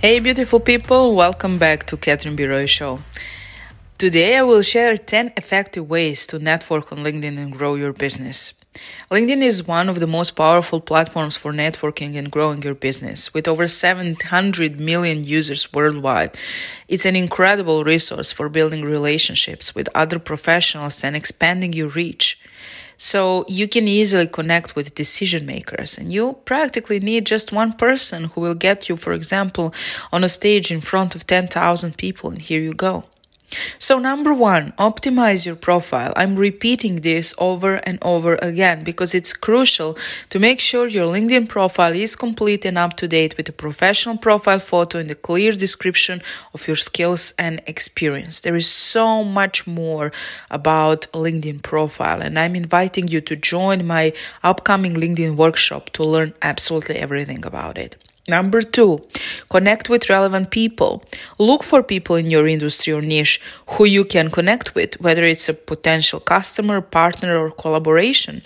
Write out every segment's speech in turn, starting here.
Hey, beautiful people, welcome back to Catherine B. Show. Today, I will share 10 effective ways to network on LinkedIn and grow your business. LinkedIn is one of the most powerful platforms for networking and growing your business. With over 700 million users worldwide, it's an incredible resource for building relationships with other professionals and expanding your reach. So you can easily connect with decision makers and you practically need just one person who will get you, for example, on a stage in front of 10,000 people and here you go. So, number one, optimize your profile. I'm repeating this over and over again because it's crucial to make sure your LinkedIn profile is complete and up to date with a professional profile photo and a clear description of your skills and experience. There is so much more about LinkedIn profile, and I'm inviting you to join my upcoming LinkedIn workshop to learn absolutely everything about it. Number two, connect with relevant people. Look for people in your industry or niche who you can connect with, whether it's a potential customer, partner, or collaboration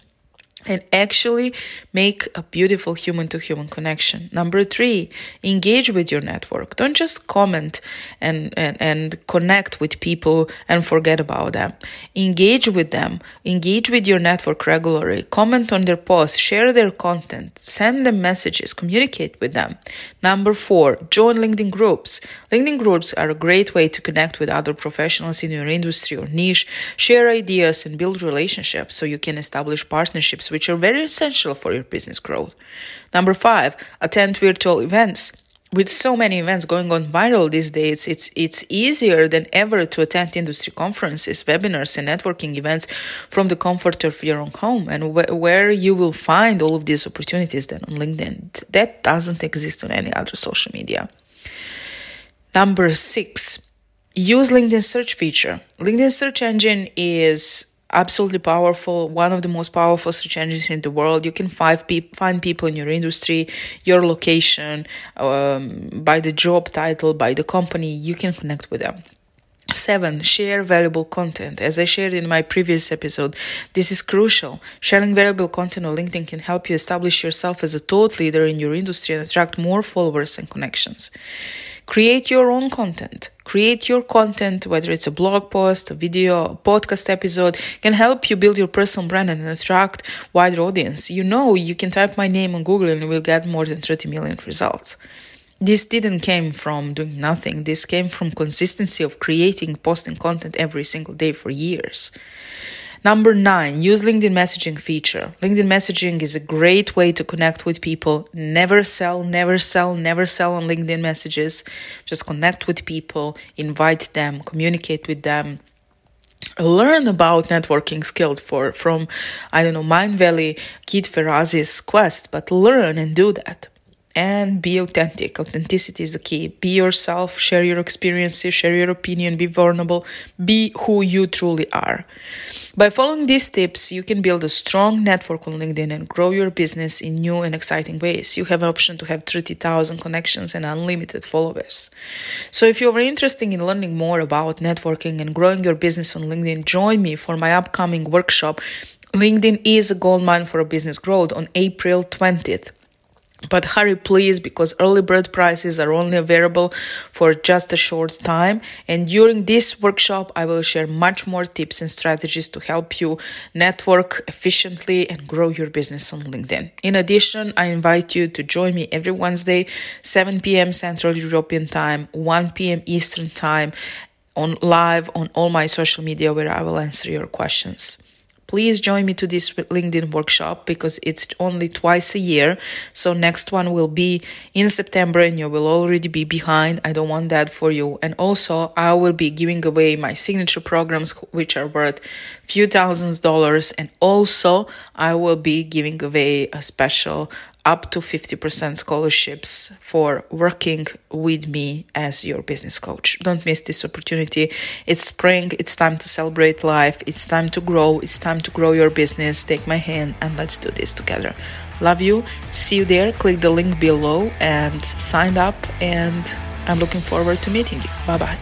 and actually make a beautiful human to human connection. Number three, engage with your network. Don't just comment and, and, and connect with people and forget about them. Engage with them. Engage with your network regularly. Comment on their posts. Share their content. Send them messages. Communicate with them. Number four, join LinkedIn groups. LinkedIn groups are a great way to connect with other professionals in your industry or niche, share ideas and build relationships so you can establish partnerships which are very essential for your business growth. Number five, attend virtual events. With so many events going on viral these days, it's it's easier than ever to attend industry conferences, webinars, and networking events from the comfort of your own home. And wh- where you will find all of these opportunities then on LinkedIn, that doesn't exist on any other social media. Number six, use LinkedIn search feature. LinkedIn search engine is absolutely powerful, one of the most powerful search engines in the world. You can find, pe- find people in your industry, your location, um, by the job title, by the company. You can connect with them. Seven, share valuable content. As I shared in my previous episode, this is crucial. Sharing valuable content on LinkedIn can help you establish yourself as a thought leader in your industry and attract more followers and connections. Create your own content. Create your content, whether it's a blog post, a video, a podcast episode, can help you build your personal brand and attract wider audience. You know, you can type my name on Google and you will get more than 30 million results. This didn't came from doing nothing. This came from consistency of creating, posting content every single day for years. Number nine, use LinkedIn messaging feature. LinkedIn messaging is a great way to connect with people. Never sell, never sell, never sell on LinkedIn messages. Just connect with people, invite them, communicate with them, learn about networking skills for from I don't know Mind Valley Keith Ferrazzi's quest, but learn and do that and be authentic. Authenticity is the key. Be yourself, share your experiences, share your opinion, be vulnerable, be who you truly are. By following these tips, you can build a strong network on LinkedIn and grow your business in new and exciting ways. You have an option to have 30,000 connections and unlimited followers. So if you're interested in learning more about networking and growing your business on LinkedIn, join me for my upcoming workshop. LinkedIn is a gold mine for business growth on April 20th. But hurry, please, because early bird prices are only available for just a short time. And during this workshop, I will share much more tips and strategies to help you network efficiently and grow your business on LinkedIn. In addition, I invite you to join me every Wednesday, 7 p.m. Central European Time, 1 p.m. Eastern Time, on live on all my social media where I will answer your questions please join me to this LinkedIn workshop because it's only twice a year. So next one will be in September and you will already be behind. I don't want that for you. And also I will be giving away my signature programs, which are worth few thousands dollars. And also I will be giving away a special up to 50% scholarships for working with me as your business coach. Don't miss this opportunity. It's spring, it's time to celebrate life, it's time to grow, it's time to grow your business. Take my hand and let's do this together. Love you. See you there. Click the link below and sign up and I'm looking forward to meeting you. Bye bye.